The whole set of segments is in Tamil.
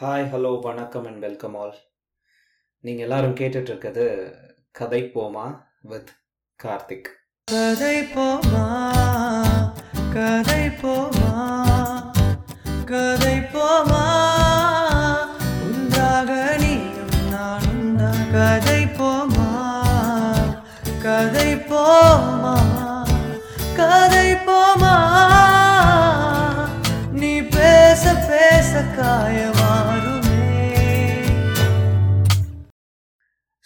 ஹாய் ஹலோ வணக்கம் அண்ட் வெல்கம் ஆல் நீங்கள் எல்லாரும் கேட்டுட்ருக்கிறது கதை போமா வித் கார்த்திக். கதை போமா கதை போமா கதை போமா. ஒன்றாக நீயும் நானும் தான் கதை போமா கதை போமா கதை போமா. நீ பேச பேச காயம்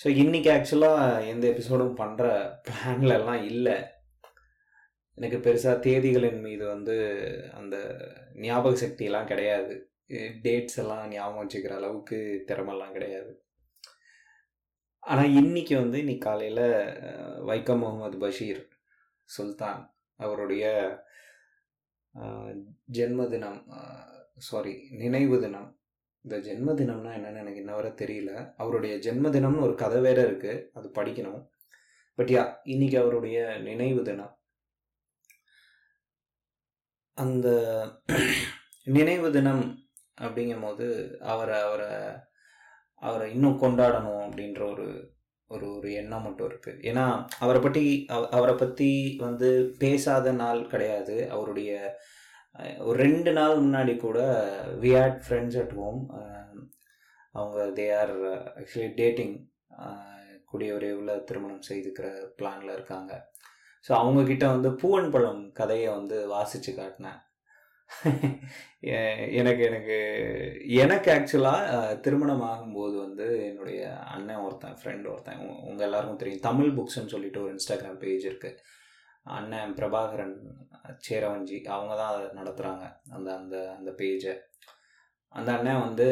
ஸோ இன்றைக்கி ஆக்சுவலாக எந்த எபிசோடும் பண்ணுற பிளான்லலாம் இல்லை. எனக்கு பெருசாக தேதிகளின் மீது வந்து அந்த ஞாபக சக்தியெல்லாம் கிடையாது. டேட்ஸ் எல்லாம் ஞாபகம் வச்சுக்கிற அளவுக்கு திறமெல்லாம் கிடையாது. ஆனால் இன்னைக்கு வந்து இன்னைக்கு காலையில் வைக்கம் முகமது பஷீர் சுல்தான் அவருடைய ஜென்மதினம் சாரி நினைவு தினம் இந்த ஜென்மதினம்னா என்னன்னு எனக்கு இன்ன வரை தெரியல. அவருடைய ஜென்மதினம்னு ஒரு கதை வேற இருக்கு. அது படிக்கணும். பட் யா இன்னைக்கு அவருடைய நினைவு தினம். அந்த நினைவு தினம் அப்படிங்கும்போது அவரை அவரை அவரை இன்னும் கொண்டாடணும் அப்படின்ற ஒரு ஒரு ஒரு எண்ணம் மட்டும் இருக்கு. ஏன்னா அவரை பற்றி அவ- அவரை பற்றி வந்து பேசாத நாள் கிடையாது. அவருடைய ஒரு ரெண்டு நாள் முன்னாடி கூட we had friends at home அவங்க தே ஆர் ஆக்சுவலி டேட்டிங் கூடிய விரைவில் திருமணம் செய்துக்கிற பிளானில் இருக்காங்க. ஸோ அவங்கக்கிட்ட வந்து பூவன் பழம் கதையை வந்து வாசித்து காட்டினேன். எனக்கு எனக்கு எனக்கு ஆக்சுவலாக uh, திருமணம் ஆகும்போது வந்து என்னுடைய அண்ணன் ஒருத்தன் ஃப்ரெண்ட் ஒருத்தன் உங்கள் எல்லாருக்கும் தெரியும். தமிழ் புக்ஸ்ன்னு சொல்லிட்டு ஒரு இன்ஸ்டாகிராம் பேஜ் இருக்குது அண்ணன் பிரபாகரன் சேரவஞ்சி அவங்க தான் அதை நடத்துகிறாங்க அந்த அந்த அந்த பேஜை அந்த அண்ணன் வந்து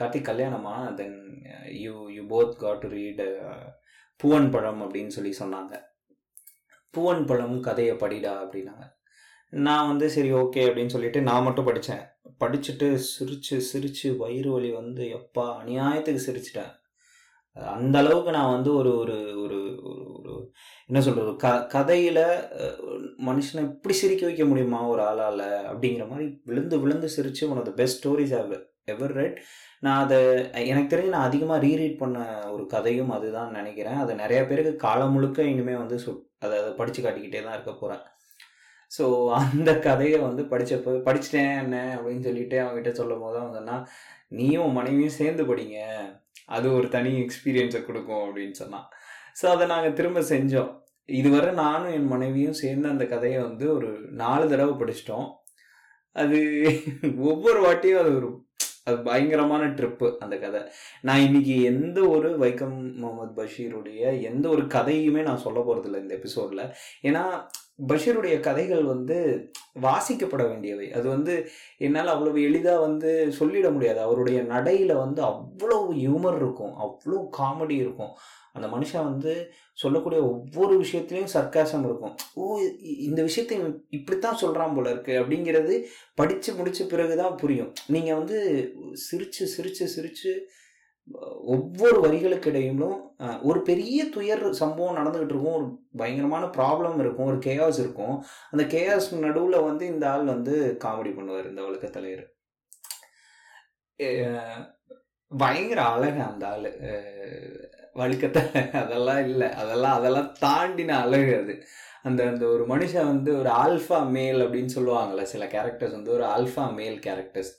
கார்த்திக் கல்யாணமா? Then you you both got to read Poovan Pazham அப்படின்னு சொல்லி சொன்னாங்க. பூவன் பழம் கதையை படிடா அப்படின்னாங்க. நான் வந்து சரி ஓகே அப்படின்னு சொல்லிட்டு நான் மட்டும் படித்தேன் படிச்சுட்டு சிரிச்சு சிரிச்சு வயிறு வலி வந்து எப்பா அநியாயத்துக்கு சிரிச்சிட்டேன். அந்த அளவுக்கு நான் வந்து ஒரு ஒரு ஒரு ஒரு ஒரு என்ன சொல்கிறது க கதையில் மனுஷனை இப்படி சிரிக்க வைக்க முடியுமா ஒரு ஆளால் அப்படிங்கிற மாதிரி விழுந்து விழுந்து சிரிச்சு one of the best stories have ever read நான் அதை எனக்கு தெரிஞ்சு நான் அதிகமாக ரீரீட் பண்ண ஒரு கதையும் அதுதான் நினைக்கிறேன். அதை நிறைய பேருக்கு காலம் முழுக்க இனிமேல் வந்து சொ அதை அதை படித்து காட்டிக்கிட்டே தான் இருக்க போகிறேன் ஸோ அந்த கதையை வந்து படித்தப்போ படிச்சிட்டேன் என்ன அப்படின்னு சொல்லிட்டு அவங்ககிட்ட சொல்லும் போது அவங்க சொன்னா நீயும் உன் மனைவியும் சேர்ந்து படிங்க. அது ஒரு தனி எக்ஸ்பீரியன்ஸை கொடுக்கும் அப்படின்னு சொன்னான். ஸோ அதை நாங்கள் திரும்ப செஞ்சோம். இதுவரை நானும் என் மனைவியும் சேர்ந்து அந்த கதையை வந்து ஒரு நாலு தடவை படிச்சிட்டோம். அது ஒவ்வொரு வாட்டியும் அது ஒரு அது பயங்கரமான ட்ரிப்பு அந்த கதை. நான் இன்னைக்கு எந்த ஒரு வைக்கம் முகமது பஷீருடைய எந்த ஒரு கதையுமே நான் சொல்ல போகிறதில்ல இந்த எபிசோடில் ஏன்னா பஷீருடைய கதைகள் வந்து வாசிக்கப்பட வேண்டியவை. அது வந்து என்னால் அவ்வளவு எளிதாக வந்து சொல்லிட முடியாது. அவருடைய நடையில் வந்து அவ்வளோ ஹியூமர் இருக்கும். அவ்வளோ காமெடி இருக்கும். அந்த மனுஷன் வந்து சொல்லக்கூடிய ஒவ்வொரு விஷயத்துலையும் சர்க்காசம் இருக்கும். ஓ இந்த விஷயத்தை இப்படித்தான் சொல்கிறான் போல இருக்கு. அப்படிங்கிறது படித்து முடித்த பிறகு தான் புரியும். நீங்கள் வந்து சிரித்து சிரித்து சிரித்து ஒவ்வொரு வரிகளுக்கிடையிலும் ஒரு பெரிய துயர் சம்பவம் நடந்துகிட்டு இருக்கும். ஒரு பயங்கரமான ப்ராப்ளம் இருக்கும். ஒரு கேயாஸ் இருக்கும். அந்த கேயாஸ் நடுவில் வந்து இந்த ஆள் வந்து காமெடி பண்ணுவார் இந்த வழக்க தலைவர். பயங்கர அழகு அந்த ஆள். வழுக்கத்தலை அதெல்லாம் இல்லை. அதெல்லாம் அதெல்லாம் தாண்டின அழகு அது. அந்த அந்த ஒரு மனுஷன் வந்து ஒரு ஆல்ஃபா மேல் அப்படின்னு சொல்லுவாங்கள்ல சில கேரக்டர்ஸ் வந்து ஒரு ஆல்ஃபா மேல் கேரக்டர்ஸ்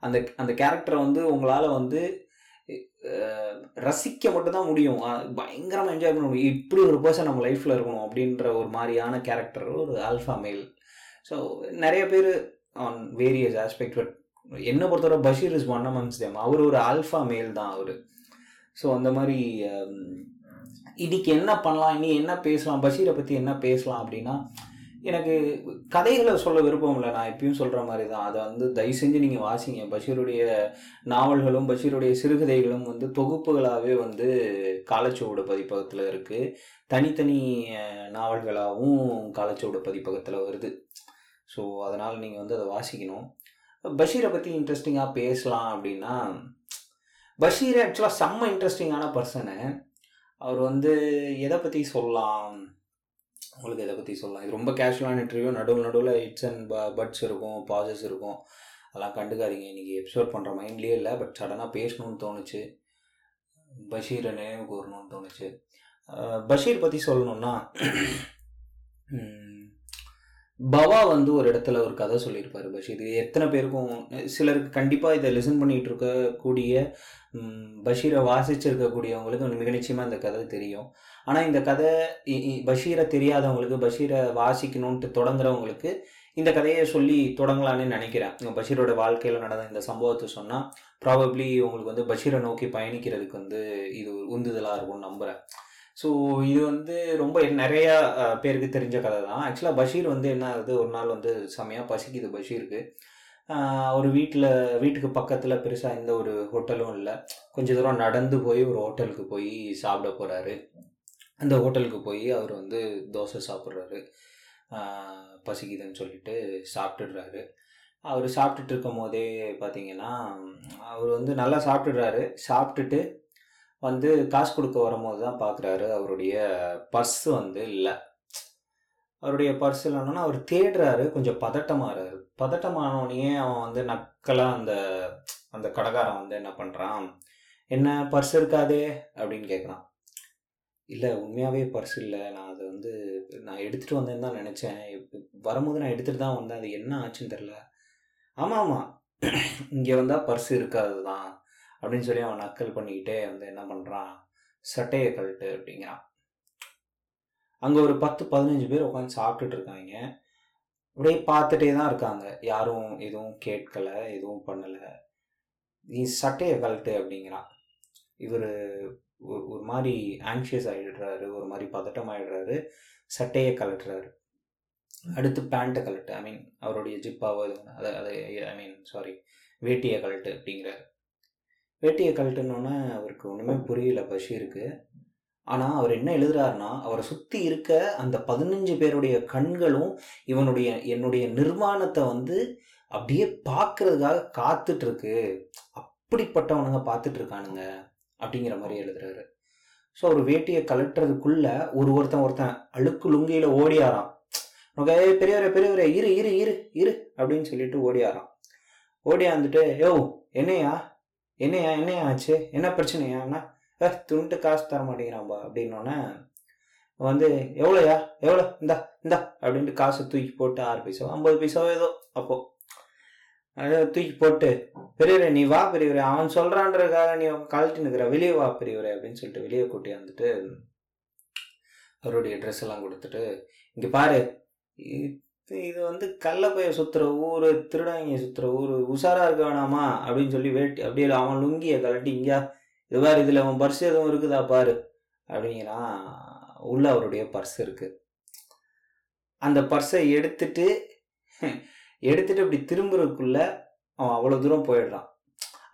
அந்த அந்த கேரக்டரை வந்து உங்களால் வந்து ரசிக்க மட்டும்தான் முடியும். பயங்கரமாக என்ஜாய் பண்ண முடியும். இப்படி ஒரு பர்சன் நம்ம லைஃப்பில் இருக்கணும் அப்படின்ற ஒரு மாதிரியான கேரக்டர் ஒரு ஆல்ஃபா மேல் ஸோ நிறைய பேர் ஆன் வேரியஸ் ஆஸ்பெக்ட் பட் என்னை பொறுத்தவரை Basheer is one amongst them அவர் ஒரு ஆல்ஃபா மேல் தான் அவர். ஸோ அந்த மாதிரி இன்னைக்கு என்ன பண்ணலாம் இனி என்ன பேசலாம் பஷீரை பற்றி என்ன பேசலாம் அப்படின்னா எனக்கு கதைகளை சொல்ல விருப்பம் இல்லை நான் எப்பயும் சொல்கிற மாதிரி தான் அதை வந்து தயவு செஞ்சு நீங்கள் வாசிங்க. பஷீருடைய நாவல்களும் பஷீருடைய சிறுகதைகளும் வந்து தொகுப்புகளாகவே வந்து காலச்சுவடு பதிப்பகத்தில் இருக்குது தனித்தனி நாவல்களாகவும் காலச்சுவடு பதிப்பகத்தில் வருது. ஸோ அதனால் நீங்கள் வந்து அதை வாசிக்கணும். பஷீரை பற்றி இன்ட்ரெஸ்டிங்காக பேசலாம் அப்படின்னா பஷீர் ஆக்சுவலாக செம்ம இன்ட்ரெஸ்டிங்கான பர்சனு அவர் வந்து எதை பற்றி சொல்லலாம்? உங்களுக்கு இதை பற்றி சொல்லலாம்? இது ரொம்ப கேஷுவலான இன்டர்வியூ நடுவில் நடுவில் இட்ஸ் அண்ட் பட்ஸ் இருக்கும் பாசஸ் இருக்கும். அதெல்லாம் கண்டுக்காதீங்க. இன்றைக்கி எபிசோட் பண்ணுற மைண்ட்லேயே இல்லை பட் சடனாக பேசணும்னு தோணுச்சு. பஷீரை நினைவு கூறணும்னு தோணுச்சு. பஷீர் பற்றி சொல்லணும்னா பவா வந்து ஒரு இடத்துல ஒரு கதை சொல்லியிருப்பார் பஷீர். இது எத்தனை பேருக்கும் சிலருக்கு கண்டிப்பாக இதை லிசன் பண்ணிகிட்டு இருக்கக்கூடிய பஷீரை வாசிச்சிருக்கக்கூடியவங்களுக்கு மிக நிச்சயமாக இந்த கதை தெரியும். ஆனால் இந்த கதை பஷீரை தெரியாதவங்களுக்கு பஷீரை வாசிக்கணுன்ட்டு தொடங்குறவங்களுக்கு இந்த கதையை சொல்லி தொடங்கலான்னு நினைக்கிறேன். பஷீரோட வாழ்க்கையில் நடந்த இந்த சம்பவத்தை சொன்னால் ப்ராபப்ளி உங்களுக்கு வந்து பஷீரை நோக்கி பயணிக்கிறதுக்கு வந்து இது உந்துதலாக இருக்கும்னு நம்புகிறேன் ஸோ இது வந்து ரொம்ப நிறையா பேருக்கு தெரிஞ்ச கதை தான். ஆக்சுவலாக பஷீர் வந்து என்ன ஆகுது? ஒரு நாள் வந்து செமையாக பசிக்குது பஷீருக்கு. ஒரு வீட்டில் வீட்டுக்கு பக்கத்தில் பெருசாக எந்த ஒரு ஹோட்டலும் இல்லை. கொஞ்சம் தூரம் நடந்து போய் ஒரு ஹோட்டலுக்கு போய் சாப்பிட போகிறாரு அந்த ஹோட்டலுக்கு போய் அவர் வந்து தோசை சாப்பிட்றாரு. பசிக்குதுன்னு சொல்லிட்டு சாப்பிட்டுடுறாரு. அவர் சாப்பிட்டுட்டு இருக்கும் போதே பார்த்தீங்கன்னா அவர் வந்து நல்லா சாப்பிட்டுடுறாரு. சாப்பிட்டுட்டு வந்து காசு கொடுக்க வரும்போது தான் பார்க்குறாரு அவருடைய பர்ஸ் வந்து இல்லை. அவருடைய பர்ஸ் இல்லைன்னா அவர் தேடுறாரு கொஞ்சம் பதட்டமாறாரு. பதட்டமானோடனே அவன் வந்து நக்கலாக அந்த அந்த கடைக்காரன் வந்து என்ன பண்ணுறான் என்ன பர்ஸ் இருக்காதே? அப்படின்னு கேட்குறான் இல்லை உண்மையாகவே பர்ஸ் இல்லை. நான் அதை வந்து நான் எடுத்துகிட்டு வந்தேன்னு தான் நினச்சேன். வரும்போது நான் எடுத்துகிட்டு தான் வந்தேன். அது என்ன ஆச்சுன்னு தெரில ஆமாம் ஆமாம் இங்கே வந்தால் பர்ஸ் இருக்காது தான் அப்படின்னு சொல்லி அவன் நக்கல் பண்ணிக்கிட்டே வந்து என்ன பண்ணுறான் சட்டையை கழட்டு அப்படிங்கிறான். அங்கே ஒரு பத்து பதினஞ்சு பேர் உட்காந்து சாப்பிட்டுட்டு இருக்காங்க. அப்படியே பார்த்துட்டே தான் இருக்காங்க. யாரும் எதுவும் கேட்கல எதுவும் பண்ணலை. நீ சட்டையை கழட்டு அப்படிங்கிறான். இவர் ஒரு ஒரு மாதிரி ஆங்ஷியஸ் ஆகிடுறாரு ஒரு மாதிரி பதட்டம் ஆகிடுறாரு சட்டையை கழட்டுறாரு. அடுத்து பேண்ட்டை கலட்டு ஐ மீன் அவருடைய ஜிப்பாவோ இது அதை அதை ஐ மீன் சாரி வேட்டியை கழட்டு அப்படிங்கிறாரு. வேட்டியை கலட்டுனோன்னே அவருக்கு ஒன்றுமே புரியல பஷீருக்கு. ஆனால் அவர் என்ன எழுதுறாருன்னா அவரை சுற்றி இருக்க அந்த பதினஞ்சு பேருடைய கண்களும் இவனுடைய என்னுடைய நிர்மாணத்தை வந்து அப்படியே பார்க்கறதுக்காக காத்துட்ருக்கு அப்படிப்பட்டவனுங்க பார்த்துட்ருக்கானுங்க அப்படிங்கிற மாதிரி எழுதுறாரு. ஸோ அவர் வேட்டியை கலட்டுறதுக்குள்ள ஒரு ஒருத்தன் ஒருத்தன் அழுக்கு லுங்கியில ஓடியாராம். உனக்கு "ஏய், பெரியவரே பெரியவரே இரு இரு இரு இரு அப்படின்னு சொல்லிட்டு ஓடியாராம். ஓடியாந்துட்டு யோ என்னையா? என்னையா? என்னையா ஆச்சு? என்ன பிரச்சனையாண்ணா ஏ துண்டு காசு தர மாட்டேங்கிறான்பா அப்படின்னோடனே வந்து எவ்வளோயா? எவ்வளோ? இந்தா இந்தா அப்படின்ட்டு காசை தூக்கி போட்டு ஆறு பைசாவோ ஐம்பது பைசாவோ ஏதோ அப்போது தூக்கி போட்டு பெரியவரே நீ வா பெரியவரே அவன் சொல்றான்றதுக்காக நீ கழட்டி நிற்கிற வெளியே வா பெரியவரே அப்படின்னு சொல்லிட்டு வெளியே கூட்டி வந்துட்டு அவருடைய ட்ரெஸ் எல்லாம் கொடுத்துட்டு இங்கே பாரு இது இது வந்து கள்ளப்பைய சுற்றுற ஊர் திருடாங்க சுற்றுற ஊர் உஷாராக இருக்க வேணாமா அப்படின்னு சொல்லி வேட்டி அப்படியே அவன் லுங்கியை கழட்டி இங்கே இது பாரு இதில் அவன் பர்ஸ் எதுவும் இருக்குதா பாரு அப்படிங்கிறான். உள்ள அவருடைய பர்ஸ் இருக்குது அந்த பர்ஸை எடுத்துட்டு எடுத்துட்டு அப்படி திரும்புறதுக்குள்ள அவன் அவ்வளோ தூரம் போயிடுறான்.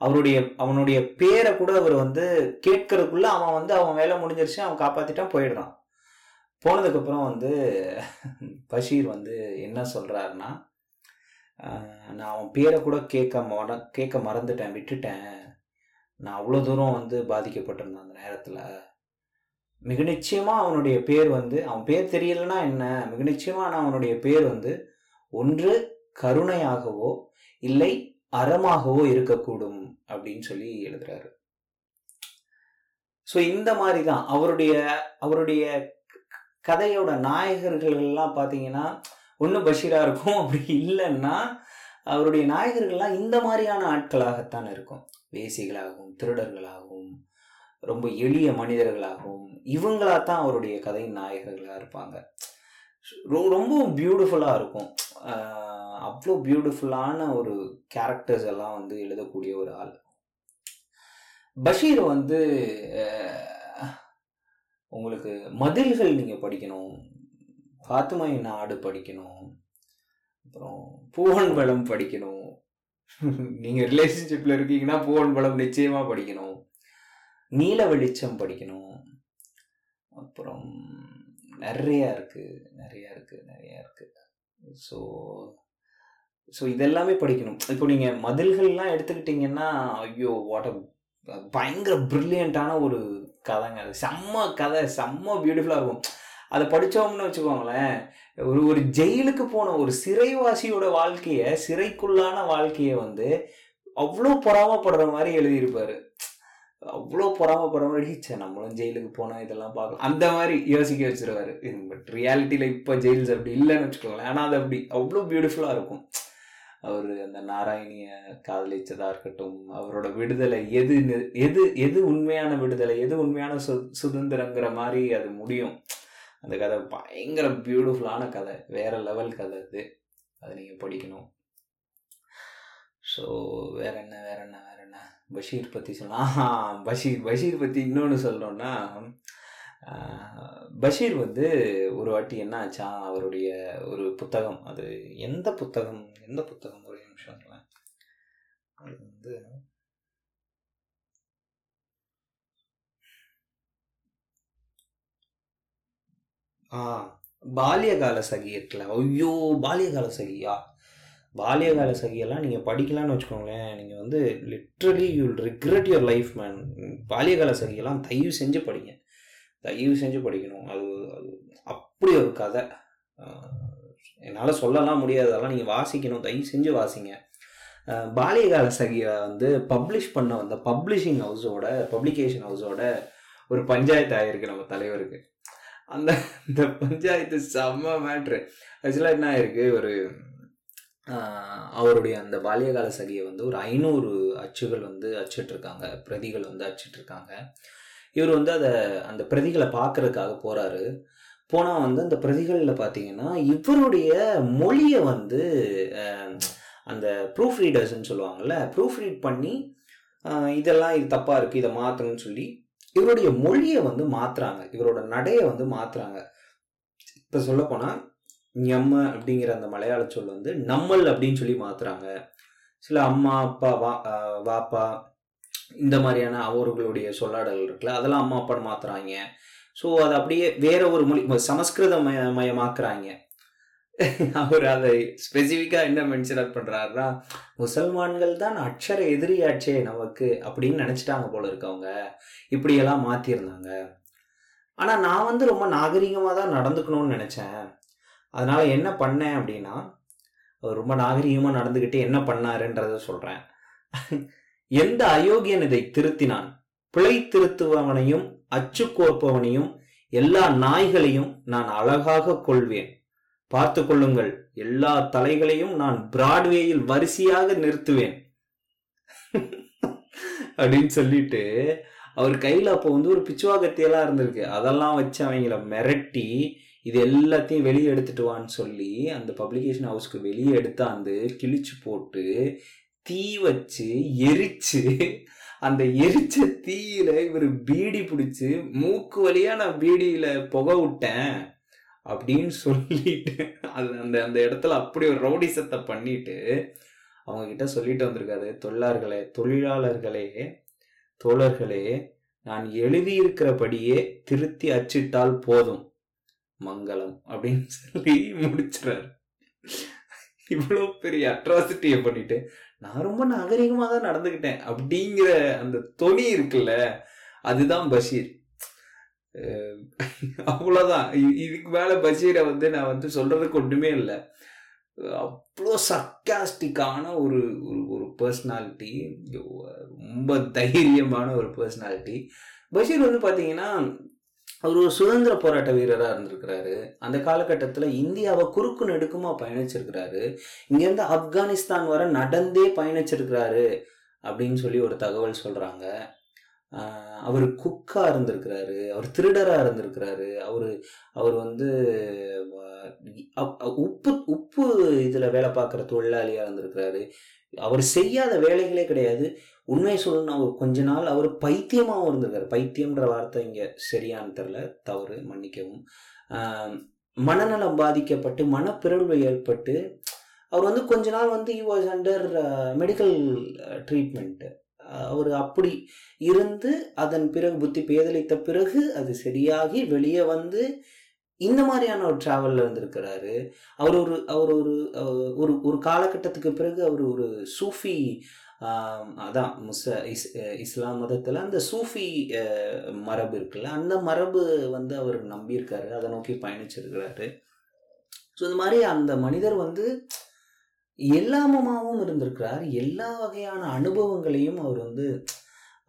அவருடைய அவனுடைய பேரை கூட அவர் வந்து கேட்கறதுக்குள்ள அவன் வந்து அவன் வேலை முடிஞ்சிருச்சு அவன் காப்பாத்திட்டான் போயிடுறான். போனதுக்கப்புறம் வந்து பஷீர் வந்து என்ன சொல்றாருன்னா நான் அவன் பேரை கூட கேட்க மற கேட்க மறந்துட்டேன் விட்டுட்டேன். நான் அவ்வளோ தூரம் வந்து பாதிக்கப்பட்டிருந்தேன் அந்த நேரத்தில். மிக நிச்சயமாக அவனுடைய பேர் வந்து அவன் பேர் தெரியலனா என்ன? மிக நிச்சயமாக நான் அவனுடைய பேர் வந்து ஒன்று கருணையாகவோ இல்லை அறமாகவோ இருக்கக்கூடும் அப்படின்னு சொல்லி எழுதுறாரு. ஸோ இந்த மாதிரி தான் அவருடைய அவருடைய கதையோட நாயகர்கள்லாம் பார்த்தீங்கன்னா ஒன்று பஷீராக இருக்கும் அப்படி இல்லைன்னா அவருடைய நாயகர்கள்லாம் இந்த மாதிரியான ஆட்களாகத்தான் இருக்கும். வேசிகளாகவும் திருடர்களாகவும் ரொம்ப எளிய மனிதர்களாகவும் இவங்களா தான் அவருடைய கதையின் நாயகர்களாக இருப்பாங்க. ரொம்ப பியூட்டிஃபுல்லாக இருக்கும். அவ்வளோ பியூட்டிஃபுல்லான ஒரு கேரக்டர்ஸ் எல்லாம் வந்து எழுதக்கூடிய ஒரு ஆள். பஷீர் வந்து உங்களுக்கு மதில்கள் நீங்கள் படிக்கணும் பாத்துமை நாடு படிக்கணும் அப்புறம் பூவன் பலம் படிக்கணும். நீங்கள் ரிலேஷன்ஷிப்பில் இருக்கீங்கன்னா பூவன் பலம் நிச்சயமாக படிக்கணும். நீல வெளிச்சம் படிக்கணும். அப்புறம் நிறையா இருக்குது நிறையா இருக்குது நிறையா இருக்குது ஸோ ஸோ இதெல்லாமே படிக்கணும். இப்போ நீங்கள் மதில்கள்லாம் எடுத்துக்கிட்டிங்கன்னா ஐயோ வாட் பயங்கர ப்ரில்லியண்ட்டான ஒரு கதைங்க. அது செம்ம கதை செம்ம பியூட்டிஃபுல்லாக இருக்கும். அதை படிச்சோம்னு வச்சுக்கோங்களேன் ஒரு ஒரு ஜெயிலுக்கு போன ஒரு சிறைவாசியோட வாழ்க்கையை சிறைக்குள்ளான வாழ்க்கையை வந்து அவ்வளோ பொறாமப்படுற மாதிரி எழுதியிருப்பார். அவ்வளோ பொறாமப்படுற மாதிரி சே நம்மளும் ஜெயிலுக்கு போனால் இதெல்லாம் பார்க்கலாம். அந்த மாதிரி யோசிக்க வச்சிருவாரு. பட் ரியாலிட்டியில் இப்போ ஜெயில்ஸ் அப்படி இல்லைன்னு வச்சுக்கோங்களேன். ஆனால் அது அப்படி அவ்வளோ பியூட்டிஃபுல்லாக இருக்கும். அவர் அந்த நாராயணிய காதலிச்சதா இருக்கட்டும் அவரோட விடுதலை எது எது எது உண்மையான விடுதலை எது உண்மையான சு சுதந்திரங்கிற மாதிரி அது முடியும். அந்த கதை பயங்கர பியூட்டிஃபுல்லான கதை வேற லெவல் கதை அது. அதை நீங்கள் படிக்கணும். ஸோ வேற என்ன வேற என்ன வேற என்ன? பஷீர் பற்றி சொல்லலாம் பஷீர் பஷீர் பற்றி இன்னொன்று சொல்லணும்னா பஷீர் வந்து ஒரு வாட்டி என்ன ஆச்சா அவருடைய ஒரு புத்தகம் அது எந்த புத்தகம் எந்த புத்தகம்? ஒரு நிமிஷம் அது வந்து ஆ பால்யகால சகி இருக்குல்ல ஐயோ பால்யகால சகியா? பால்யகால சகியெல்லாம் நீங்கள் படிக்கலாம்னு வச்சுக்கோங்களேன். நீங்கள் வந்து literally you regret your life man பால்யகால சகியெல்லாம் தயவு செஞ்சு படிங்க. தயவு செஞ்சு படிக்கணும். அது அது அப்படி ஒரு கதை. என்னால் சொல்லலாம் முடியாது. அதெல்லாம் நீங்கள் வாசிக்கணும். தயவு செஞ்சு வாசிங்க. பாலியகால பால்யகால சகியை வந்து பப்ளிஷ் பண்ண வந்த பப்ளிஷிங் ஹவுஸோட பப்ளிகேஷன் ஹவுஸோட ஒரு பஞ்சாயத்து ஆகிருக்கு நம்ம தலைவருக்கு. அந்த இந்த பஞ்சாயத்து செம்ம மேட்ரு ஆக்சுவலாக என்ன ஆயிருக்கு ஒரு அவருடைய அந்த பால்யகால சகியை வந்து ஒரு ஐநூறு அச்சுகள் வந்து அச்சிட்ருக்காங்க பிரதிகள் வந்து அச்சிட்ருக்காங்க இவர் வந்து அதை அந்த பிரதிகளை பார்க்கறதுக்காக போகிறாரு போனால் வந்து அந்த பிரதிகளில் பார்த்தீங்கன்னா இவருடைய மொழியை வந்து அந்த ப்ரூஃப் ரீடர்ஸ்ன்னு சொல்லுவாங்கள்ல ப்ரூஃப் ரீட் பண்ணி இதெல்லாம் இது தப்பாக இருக்குது இதை மாற்றணும்னு சொல்லி இவருடைய மொழியை வந்து மாற்றுறாங்க இவரோட நடையை வந்து மாற்றுறாங்க இப்போ சொல்லப்போனால் போனா எம்ம அப்படிங்கிற அந்த மலையாள சொல் வந்து நம்மள் அப்படின்னு சொல்லி மாற்றுறாங்க சில அம்மா அப்பா வா வாப்பா இந்த மாதிரியான அவர்களுடைய சொல்லாடல் இருக்குல்ல அதெல்லாம் அம்மா அப்பா மாத்துறாங்க. ஸோ அது அப்படியே வேற ஒரு மொழி சமஸ்கிருத மய மயமாக்குறாங்க அவர் அதை ஸ்பெசிஃபிக்காக என்ன மென்ஷன் பண்ணுறாருன்னா முசல்மான்கள் தான் அக்ஷர எதிரியாச்சே நமக்கு அப்படின்னு நினச்சிட்டாங்க போல இருக்கவங்க இப்படியெல்லாம் மாற்றிருந்தாங்க ஆனால் நான் வந்து ரொம்ப நாகரிகமாக தான் நடந்துக்கணும்னு நினச்சேன். அதனால் என்ன பண்ணேன் அப்படின்னா அவர் ரொம்ப நாகரிகமாக நடந்துக்கிட்டு என்ன பண்ணாருன்றத சொல்கிறேன் எந்த அயோக்கியன் இதை திருத்தினான்? பிழை திருத்துபவனையும் அச்சு கோர்ப்பவனையும் எல்லா நாய்களையும் நான் அழகாக கொள்வேன். பார்த்து கொள்ளுங்கள் எல்லா தலைகளையும் நான் பிராட்வேயில் வரிசையாக நிறுத்துவேன். அப்படின்னு சொல்லிட்டு அவர் கையில் அப்போ வந்து ஒரு பிச்சுவாகத்தியெல்லாம் இருந்திருக்கு. அதெல்லாம் வச்சு அவங்கள மிரட்டி இது எல்லாத்தையும் வெளியே எடுத்துட்டு வான்னு சொல்லி அந்த பப்ளிகேஷன் ஹவுஸ்க்கு வெளியே எடுத்தாந்து கிழிச்சு போட்டு தீ வச்சு எரிச்சு அந்த எரிச்ச தீயில இவர் பீடி பிடிச்சி மூக்கு வழியா நான் பீடியில புகை விட்டேன் அப்படின்னு சொல்லிட்டு அது அந்த அந்த இடத்துல அப்படி ஒரு ரவுடிசத்தை பண்ணிட்டு அவங்க கிட்ட சொல்லிட்டு வந்திருக்காரு. தொழிலாளர்களே தொழிலாளர்களே தோழர்களே நான் எழுதியிருக்கிறபடியே திருத்தி அச்சிட்டால் போதும். மங்களம் அப்படின்னு சொல்லி முடிச்சுறாரு. இவ்வளோ பெரிய அட்ராசிட்டியை பண்ணிட்டு நான் ரொம்ப நாகரிகமாக தான் நடந்துக்கிட்டேன் அப்படிங்கிற அந்த தொனி இருக்குல்ல அதுதான் பஷீர். அவ்வளோதான் இதுக்கு மேலே பஷீரை வந்து நான் வந்து சொல்கிறதுக்கு ஒன்றுமே இல்லை. அவ்வளோ சர்க்காஸ்டிக்கான ஒரு ஒரு ஒரு பர்சனாலிட்டி ரொம்ப தைரியமான ஒரு பர்சனாலிட்டி பஷீர் வந்து பார்த்தீங்கன்னா அவர் ஒரு சுதந்திர போராட்ட வீரராக இருந்திருக்கிறாரு. அந்த காலகட்டத்தில் இந்தியாவை குறுக்கு நெடுக்குமா பயணிச்சிருக்கிறாரு. இங்கேருந்து ஆப்கானிஸ்தான் வர நடந்தே பயணிச்சிருக்கிறாரு அப்படின்னு சொல்லி ஒரு தகவல் சொல்கிறாங்க அவர் குக்காக இருந்திருக்கிறாரு அவர் திருடராக இருந்திருக்கிறாரு. அவர் அவர் வந்து அப்- உப்பு உப்பு இதில் வேலை பார்க்குற தொழிலாளியாக இருந்திருக்கிறாரு. அவர் செய்யாத வேலைகளே கிடையாது. உண்மையை சொல்லணும்னா அவர் கொஞ்ச நாள் அவர் பைத்தியமாகவும் இருந்திருக்காரு. பைத்தியம்ன்ற வார்த்தை இங்கே சரியான்னு தெரில தவறு மன்னிக்கவும். மனநலம் பாதிக்கப்பட்டு மனப்பிறழ்வு ஏற்பட்டு அவர் வந்து கொஞ்ச நாள் வந்து he was under medical treatment அவர் அப்படி இருந்து அதன் பிறகு புத்தி பேதலித்த பிறகு அது சரியாகி வெளியே வந்து இந்த மாதிரியான ஒரு ட்ராவலில் இருந்திருக்கிறாரு. அவர் ஒரு அவர் ஒரு ஒரு ஒரு காலகட்டத்துக்கு பிறகு அவர் ஒரு சூஃபி அதான் முஸ் இஸ் இஸ்லாம் மதத்தில் அந்த சூஃபி மரபு இருக்குல்ல அந்த மரபு வந்து அவர் நம்பியிருக்காரு. அதை நோக்கி பயணிச்சிருக்கிறாரு. ஸோ இந்த மாதிரி அந்த மனிதர் வந்து எல்லாமமாகவும் இருந்திருக்கிறார். எல்லா வகையான அனுபவங்களையும் அவர் வந்து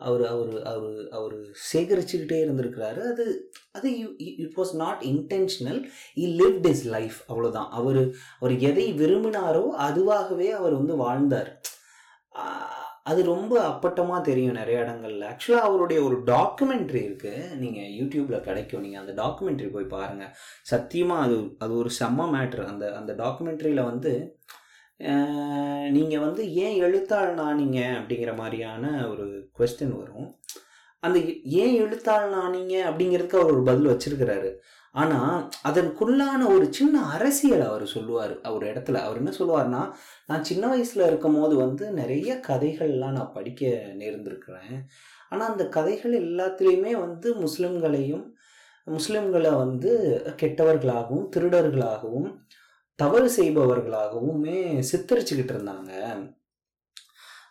அவர் அவர் அவர் அவர் சேகரிச்சுக்கிட்டே இருந்திருக்கிறாரு. அது அது it was not intentional he lived his life அவ்வளோதான் அவர் அவர் எதை விரும்பினாரோ அதுவாகவே அவர் வந்து வாழ்ந்தார். அது ரொம்ப அப்பட்டமாக தெரியும் நிறைய இடங்கள்ல. ஆக்சுவலாக அவருடைய ஒரு டாக்குமெண்ட்ரி இருக்குது நீங்கள் யூடியூப்பில் கிடைக்கும். நீங்கள் அந்த டாக்குமெண்ட்ரி போய் பாருங்கள் சத்தியமாக அது அது ஒரு செம்ம மேட்ரு அந்த அந்த டாக்குமெண்ட்ரியில் வந்து நீங்கள் வந்து ஏன் எழுத்தாள் நானீங்க அப்படிங்கிற மாதிரியான ஒரு கொஸ்டின் வரும். அந்த ஏன் எழுத்தாளனானீங்க அப்படிங்கிறதுக்கு அவர் ஒரு பதில் வச்சிருக்கிறாரு. ஆனால் அதற்குள்ளான ஒரு சின்ன அரசியல் அவர் சொல்லுவார் அவர் இடத்துல. அவர் என்ன சொல்லுவார்னா நான் சின்ன வயசில் இருக்கும் போது வந்து நிறைய கதைகள்லாம் நான் படிக்க நேர்ந்திருக்கிறேன். ஆனால் அந்த கதைகள் எல்லாத்துலேயுமே வந்து முஸ்லிம்களையும் முஸ்லிம்களை வந்து கெட்டவர்களாகவும் திருடர்களாகவும் தவறு செய்பவர்களாகவுமே சித்தரிச்சுக்கிட்டு இருந்தாங்க.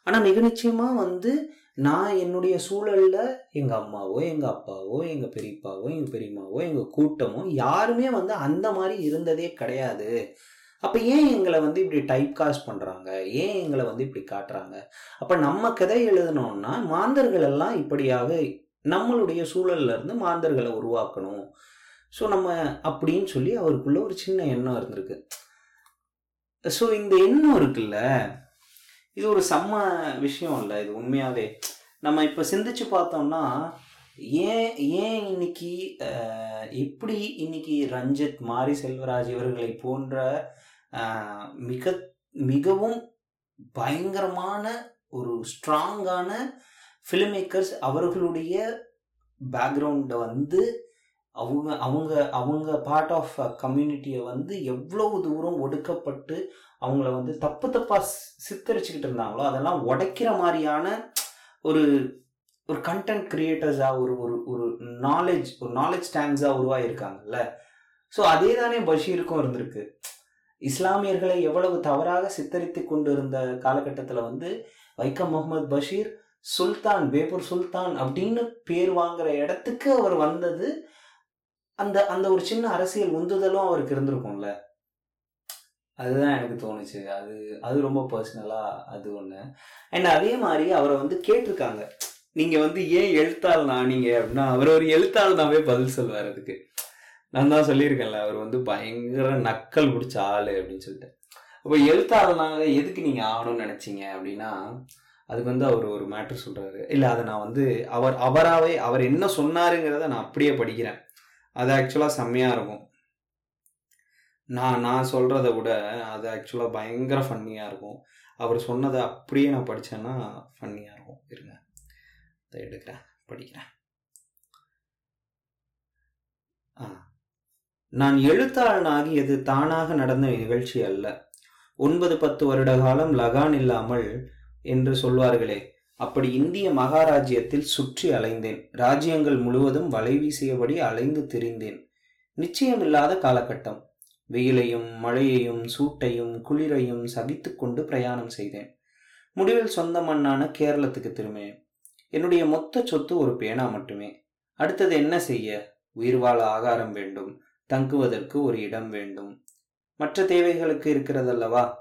ஆனால் மிக நிச்சயமாக வந்து நான் என்னுடைய சூழலில் எங்கள் அம்மாவோ எங்கள் அப்பாவோ எங்கள் பெரியப்பாவோ எங்கள் பெரியம்மாவோ எங்கள் கூட்டமோ யாருமே வந்து அந்த மாதிரி இருந்ததே கிடையாது. அப்போ ஏன் எங்களை வந்து இப்படி டைப் காஸ்ட் பண்ணுறாங்க ஏன் எங்களை வந்து இப்படி காட்டுறாங்க? அப்போ நம்ம கதை எழுதணும்னா மாந்தர்கள் எல்லாம் இப்படியாக நம்மளுடைய சூழல்ல இருந்து மாந்தர்களை உருவாக்கணும். ஸோ நம்ம அப்படின்னு சொல்லி அவருக்குள்ள ஒரு சின்ன எண்ணம் இருந்திருக்கு. ஸோ இந்த எண்ணம் இருக்குல்ல இது ஒரு செம்ம விஷயம் இல்லை இது உண்மையாகவே நம்ம இப்போ சிந்திச்சு பார்த்தோம்னா ஏன் ஏன் இன்னைக்கு எப்படி இன்னைக்கு ரஞ்சித் மாரி செல்வராஜ் இவர்களை போன்ற மிக மிகவும் பயங்கரமான ஒரு ஸ்ட்ராங்கான ஃபிலிம் மேக்கர்ஸ் அவர்களுடைய பேக்ரவுண்டை வந்து அவங்க அவங்க அவங்க பார்ட் ஆஃப் கம்யூனிட்டியை வந்து எவ்வளவு தூரம் ஒடுக்கப்பட்டு அவங்கள வந்து தப்பு தப்பாக சித்தரிச்சுக்கிட்டு இருந்தாங்களோ அதெல்லாம் உடைக்கிற மாதிரியான ஒரு ஒரு கண்டென்ட் கிரியேட்டர்ஸாக ஒரு ஒரு ஒரு நாலேஜ் ஒரு நாலேஜ் ஸ்டாண்ட்ஸாக உருவாகியிருக்காங்கல்ல ஸோ அதே தானே பஷீருக்கும் இருந்திருக்கு. இஸ்லாமியர்களை எவ்வளவு தவறாக சித்தரித்து கொண்டு இருந்த காலகட்டத்தில் வந்து வைக்கம் முகமது பஷீர் சுல்தான் பேப்பூர் சுல்தான் அப்படின்னு பேர் வாங்குற இடத்துக்கு அவர் வந்தது அந்த அந்த ஒரு சின்ன அரசியல் உந்துதலும் அவருக்கு இருந்திருக்கும்ல. அதுதான் எனக்கு தோணுச்சு. அது அது ரொம்ப பர்சனலாக அது ஒன்று அண்ட் அதே மாதிரி அவரை வந்து கேட்டிருக்காங்க. நீங்கள் வந்து ஏன் எழுத்தாள் நீங்கள் அப்படின்னா அவர் ஒரு எழுத்தாள் தாவே பதில் சொல்வார் அதுக்கு. நான் தான் சொல்லியிருக்கேன்ல அவர் வந்து பயங்கர நக்கல் பிடிச்ச ஆள் அப்படின்னு சொல்லிட்டு. அப்போ எழுத்தாளனாக எதுக்கு நீங்கள் ஆகணும்னு நினச்சிங்க அப்படின்னா அதுக்கு வந்து அவர் ஒரு மேட்ரு சொல்கிறாரு இல்லை அதை நான் வந்து அவர் அவராகவே அவர் என்ன சொன்னாருங்கிறத நான் அப்படியே படிக்கிறேன். அது ஆக்சுவலாக செம்மையாக இருக்கும். நான் நான் சொல்கிறத விட அது ஆக்சுவலாக பயங்கர ஃபன்னியாக இருக்கும். அவர் சொன்னதை அப்படியே நான் படித்தேன்னா ஃபன்னியாக இருக்கும். இருங்க. அதை எடுக்கிறேன். படிக்கிறேன். ஆ. நான் எழுத்தாளனாகியது தானாக நடந்த நிகழ்ச்சி அல்ல. ஒன்பது பத்து வருட காலம் லகான் இல்லாமல் என்று சொல்வார்களே அப்படி இந்திய மகாராஜ்யத்தில் சுற்றி அலைந்தேன். ராஜ்யங்கள் முழுவதும் வலை வீசியபடி அலைந்து திரிந்தேன். நிச்சயமில்லாத காலகட்டம். வெயிலையும் மழையையும் சூட்டையும் குளிரையும் சகித்து கொண்டு பிரயாணம் செய்தேன். முடிவில் சொந்த மண்ணான கேரளத்துக்கு திரும்பினேன். என்னுடைய மொத்த சொத்து ஒரு பேனா மட்டுமே. அடுத்தது என்ன செய்ய? உயிர் வாழ ஆகாரம் வேண்டும். தங்குவதற்கு ஒரு இடம் வேண்டும். மற்ற தேவைகளுக்கு இருக்கிறதல்லவா?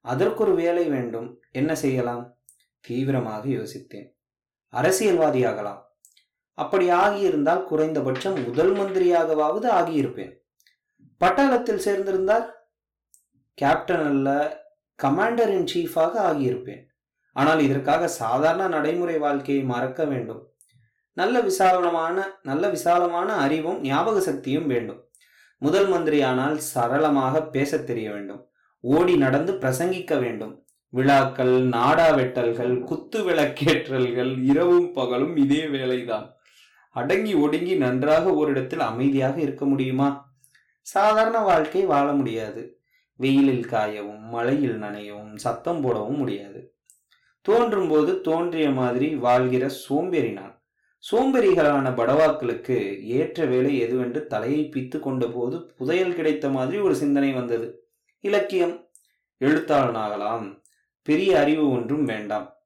அதற்கொரு வேலை வேண்டும். என்ன செய்யலாம்? தீவிரமாக யோசித்தேன். அரசியல்வாதியாகலாம். அப்படி ஆகியிருந்தால் குறைந்தபட்சம் முதல் மந்திரியாகவாவது ஆகியிருப்பேன். பட்டாளத்தில் சேர்ந்திருந்தால் கேப்டன் அல்ல கமாண்டர் இன் சீஃபாக ஆகியிருப்பேன். ஆனால் இதற்காக சாதாரண நடைமுறை வாழ்க்கையை மறக்க வேண்டும். நல்ல விசாலமான நல்ல விசாலமான அறிவும் ஞாபக சக்தியும் வேண்டும். முதல் மந்திரியானால் சரளமாக பேசத் தெரிய வேண்டும். ஓடி நடந்து பிரசங்கிக்க வேண்டும். விழாக்கள் நாடா வெட்டல்கள் குத்து விளக்கேற்றல்கள் இரவும் பகலும் இதே வேலைதான். அடங்கி ஒடுங்கி நன்றாக ஓரிடத்தில் அமைதியாக இருக்க முடியுமா? சாதாரண வாழ்க்கை வாழ முடியாது. வெயிலில் காயவும் மழையில் நனையவும் சத்தம் போடவும் முடியாது. தோன்றும் போது தோன்றிய மாதிரி வாழ்கிற சோம்பேறி நான். சோம்பேறிகளான படவாக்களுக்கு ஏற்ற வேலை எதுவென்று தலையை பித்து கொண்ட போது புதையல் கிடைத்த மாதிரி ஒரு சிந்தனை வந்தது. இலக்கியம். எழுத்தாளனாகலாம் பெரிய அறிவு ஒன்றும் வேண்டாம்.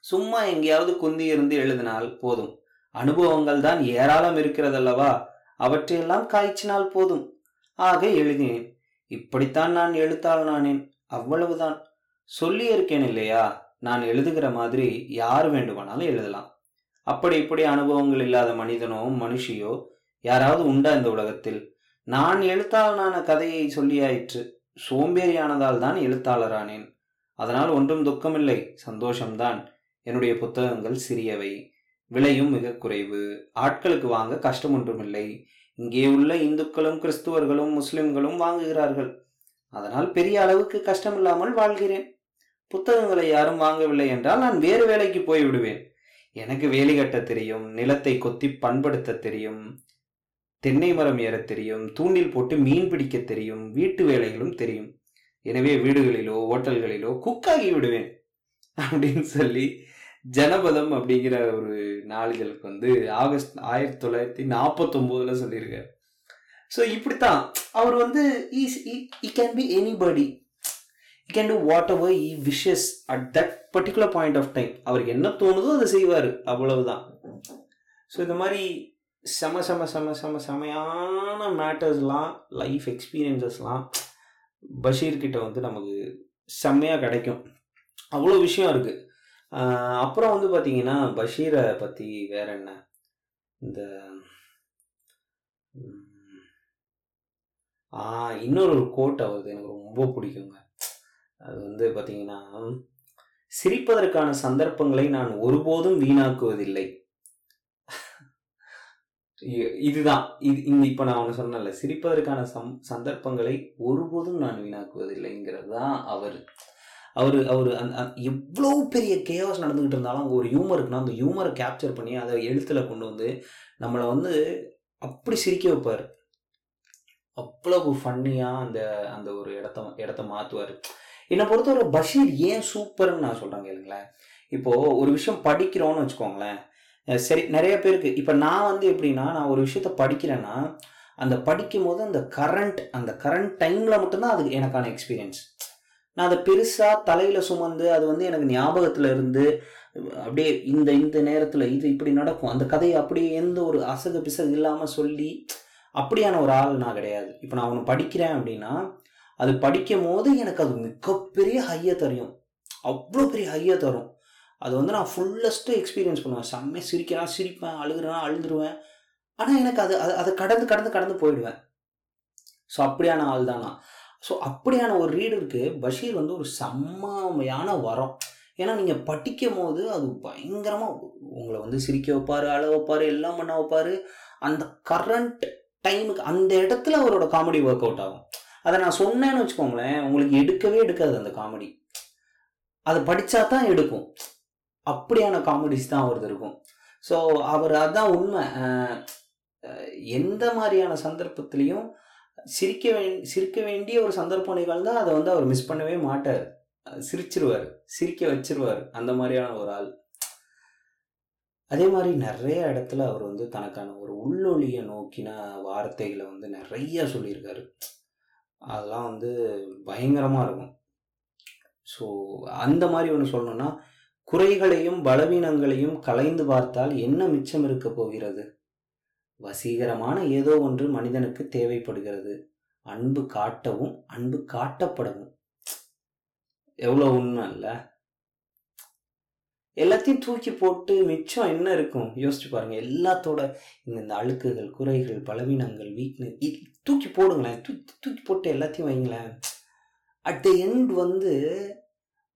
சும்மா எங்கேயாவது குந்தி இருந்து எழுதினால் போதும். அனுபவங்கள் தான் ஏராளம் இருக்கிறதல்லவா? அவற்றையெல்லாம் காய்ச்சினால் போதும். ஆக எழுதினேன். இப்படித்தான் நான் எழுத்தாளனானேன் அவ்வளவுதான். சொல்லியிருக்கேன் இல்லையா? நான் எழுதுகிற மாதிரி யார் வேண்டுமானாலும் எழுதலாம். அப்படி இப்படி அனுபவங்கள் இல்லாத மனிதனோ மனுஷியோ யாராவது உண்டா இந்த உலகத்தில்? நான் எழுத்தாளனான கதையை சொல்லியாயிற்று. சோம்பேறியானதால் தான் எழுத்தாளரானேன் அதனால் ஒன்றும் துக்கமில்லை. சந்தோஷம்தான். என்னுடைய புத்தகங்கள் சிறியவை. விலையும் மிக குறைவு. ஆட்களுக்கு வாங்க கஷ்டம் ஒன்றுமில்லை. இங்கே உள்ள இந்துக்களும் கிறிஸ்துவர்களும் முஸ்லிம்களும் வாங்குகிறார்கள். அதனால் பெரிய அளவுக்கு கஷ்டமில்லாமல் வாழ்கிறேன். புத்தகங்களை யாரும் வாங்கவில்லை என்றால் நான் வேறு வேலைக்கு போய் விடுவேன். எனக்கு வேலி கட்ட தெரியும் நிலத்தை கொத்தி பண்படுத்த தெரியும் தென்னை மரம் ஏற தெரியும் தூண்டில் போட்டு மீன் பிடிக்க தெரியும் வீட்டு வேலைகளும் தெரியும். எனவே வீடுகளிலோ ஹோட்டல்களிலோ குக்காகி விடுவேன் அப்படின்னு சொல்லி ஜனபதம் அப்படிங்கிற ஒரு நாளிதழுக்கு வந்து ஆகஸ்ட் ஆயிரத்தி தொள்ளாயிரத்தி நாற்பத்தொம்போதுல சொல்லியிருக்காரு. ஸோ இப்படித்தான். அவர் வந்து is he can be anybody he can do whatever he wishes at that particular point of time அவருக்கு என்ன தோணுதோ அதை செய்வார். அவ்வளவுதான். ஸோ இந்த மாதிரி செம செம செம செம செமையான மேட்டர்ஸ்லாம் லைஃப் எக்ஸ்பீரியன்சஸ்லாம் பஷீர்கிட்ட வந்து நமக்கு செம்மையாக கிடைக்கும். அவ்வளோ விஷயம் இருக்குது அப்புறம் வந்து பார்த்தீங்கன்னா பஷீரை பற்றி வேற என்ன? இந்த இன்னொரு ஒரு கோட் அவருது எனக்கு ரொம்ப பிடிக்குங்க. அது வந்து பார்த்தீங்கன்னா சிரிப்பதற்கான சந்தர்ப்பங்களை நான் ஒருபோதும் வீணாக்குவதில்லை. இதுதான். இது இந்த இப்போ நான் ஒன்று சொன்னல சிரிப்பதற்கான சம் சந்தர்ப்பங்களை ஒருபோதும் நான் வீணாக்குவதில்லைங்கிறது தான் அவர் அவர் அவர் அந்த எவ்வளோ பெரிய கேவாஸ் நடந்துக்கிட்டு இருந்தாலும் அங்கே ஒரு ஹியூமர் இருக்குன்னா அந்த ஹியூமரை கேப்சர் பண்ணி அதை எழுத்தில் கொண்டு வந்து நம்மளை வந்து அப்படி சிரிக்க வைப்பார். அவ்வளவு ஃபன்னியாக அந்த அந்த ஒரு இடத்த இடத்த மாற்றுவார் என்னை பொறுத்தவரை பஷீர் ஏன் சூப்பர்னு நான் சொல்கிறேன் கேளுங்களேன். இப்போது ஒரு விஷயம் படிக்கிறோன்னு வச்சுக்கோங்களேன். சரி நிறைய பேருக்கு. இப்போ நான் வந்து எப்படின்னா நான் ஒரு விஷயத்த படிக்கிறேன்னா அந்த படிக்கும் போது அந்த கரண்ட் அந்த கரண்ட் டைமில் மட்டும்தான் அது எனக்கான எக்ஸ்பீரியன்ஸ் நான் அதை பெருசாக தலையில் சுமந்து அது வந்து எனக்கு ஞாபகத்தில் இருந்து அப்படியே இந்த இந்த நேரத்தில் இது இப்படி நடக்கும். அந்த கதையை அப்படியே எந்த ஒரு அசகு பிசகு இல்லாமல் சொல்லி அப்படியான ஒரு ஆள் நான் கிடையாது. இப்போ நான் ஒன்று படிக்கிறேன் அப்படின்னா அது படிக்கும் போது எனக்கு அது மிகப்பெரிய ஹையை தரும். அவ்வளோ பெரிய ஹையை தரும். அது வந்து நான் ஃபுல்லஸ்ட்டு எக்ஸ்பீரியன்ஸ் பண்ணுவேன். செம்மையாக சிரிக்கிறேன் சிரிப்பேன் அழுகிறேன் அழுதுருவேன் ஆனால் எனக்கு அது அது- அதை கடந்து கடந்து கடந்து போயிடுவேன். ஸோ அப்படியான ஆள் தான் நான். ஸோ அப்படியான ஒரு ரீடருக்கு பஷீர் வந்து ஒரு செம்மையான வரம். ஏன்னா நீங்கள் படிக்கும் போது அது பயங்கரமாக உங்களை வந்து சிரிக்க வைப்பார் அழ வைப்பார் எல்லாம் பண்ண வைப்பார். அந்த கரண்ட் டைமுக்கு அந்த இடத்துல அவரோட காமெடி ஒர்க் அவுட் ஆகும். அதை நான் சொன்னேன்னு வச்சுக்கோங்களேன் உங்களுக்கு எடுக்கவே எடுக்காது அந்த காமெடி அதை படித்தா தான் எடுக்கும். அப்படியான காமெடிஸ் தான் அவரது இருக்கும். ஸோ அவர் அதான் உண்மை. அஹ், எந்த மாதிரியான சந்தர்ப்பத்திலையும் சிரிக்க வே சிரிக்க வேண்டிய ஒரு சந்தர்ப்பம் நிகழ்ந்தால் அதை வந்து அவர் மிஸ் பண்ணவே மாட்டார். சிரிச்சிருவார் சிரிக்க வச்சிருவார் அந்த மாதிரியான ஒரு ஆள். அதே மாதிரி நிறைய இடத்துல அவர் வந்து தனக்கான ஒரு உள்ளொழியை நோக்கின வார்த்தைகளை வந்து நிறைய சொல்லியிருக்காரு. அதெல்லாம் வந்து பயங்கரமாக இருக்கும். ஸோ அந்த மாதிரி ஒன்று சொல்லணும்னா குறைகளையும் பலவீனங்களையும் கலைந்து பார்த்தால் என்ன மிச்சம் இருக்க போகிறது? வசீகரமான ஏதோ ஒன்று மனிதனுக்கு தேவைப்படுகிறது. அன்பு காட்டவும் அன்பு காட்டப்படவும். எவ்வளோ உண்மை இல்லை எல்லாத்தையும் தூக்கி போட்டு மிச்சம் என்ன இருக்கும்? யோசிச்சு பாருங்க. எல்லாத்தோட இந்த இந்த அழுக்குகள் குறைகள் பலவீனங்கள் வீக்னஸ் தூக்கி போடுங்களேன். தூக்கி தூக்கி போட்டு எல்லாத்தையும் வைங்களேன். அட் த எண்ட் வந்து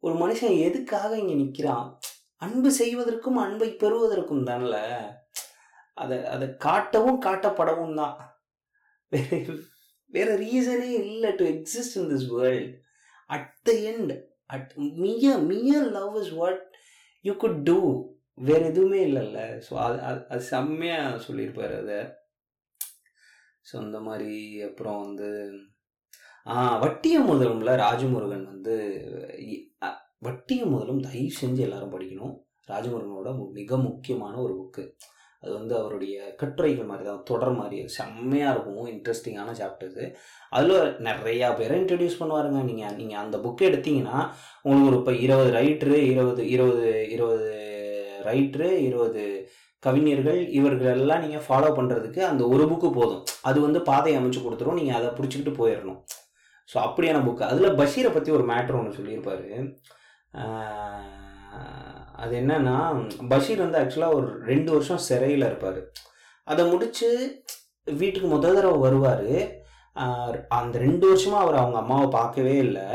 ஒரு மனுஷன் எதுக்காக இங்கே நிற்கிறான் அன்பு செய்வதற்கும் அன்பை பெறுவதற்கும் தானல அதை அதை காட்டவும் காட்டப்படவும் தான். வேற வேற ரீசனே இல்லை to exist in this world at the end at மிய மிய love is what you could do வேற எதுவுமே இல்லைல்ல. ஸோ அது அது- அது செம்மையாக சொல்லியிருப்பாரு அதை. ஸோ அந்த மாதிரி அப்புறம் வந்து வட்டிய முதலும்ல ராஜமுருகன் வந்து வட்டியும் முதலும் தயவு செஞ்சு எல்லாரும் படிக்கணும். ராஜமுருகனோட மிக முக்கியமான ஒரு புக்கு அது வந்து அவருடைய கட்டுரைகள் மாதிரி தான் தொடர் மாதிரி. செம்மையாக இருக்கும். இன்ட்ரெஸ்டிங்கான சாப்டர்ஸு அதில் நிறையா பேரை இன்ட்ரடியூஸ் பண்ணுவாருங்க. நீங்கள் நீங்கள் அந்த புக்கை எடுத்தீங்கன்னா உங்களுக்கு ஒரு இப்போ இருபது ரைட்ரு இருபது இருபது இருபது ரைட்ரு இருபது கவிஞர்கள் இவர்கள் எல்லாம் நீங்கள் ஃபாலோ பண்ணுறதுக்கு அந்த ஒரு புக்கு போதும். அது வந்து பாதை அமைச்சு கொடுத்துரும். நீங்கள் அதை பிடிச்சிக்கிட்டு போயிடணும் ஸோ அப்படியான புக்கு அதில் பஷீரை பற்றி ஒரு மேட்ரு ஒன்று சொல்லியிருப்பாரு. அது என்னன்னா பஷீர் வந்து ஆக்சுவலாக ஒரு ரெண்டு வருஷம் சிறையில் இருப்பார். அதை முடித்து வீட்டுக்கு முத தடவை வருவார். அந்த ரெண்டு வருஷமாக அவர் அவங்க அம்மாவை பார்க்கவே இல்லை.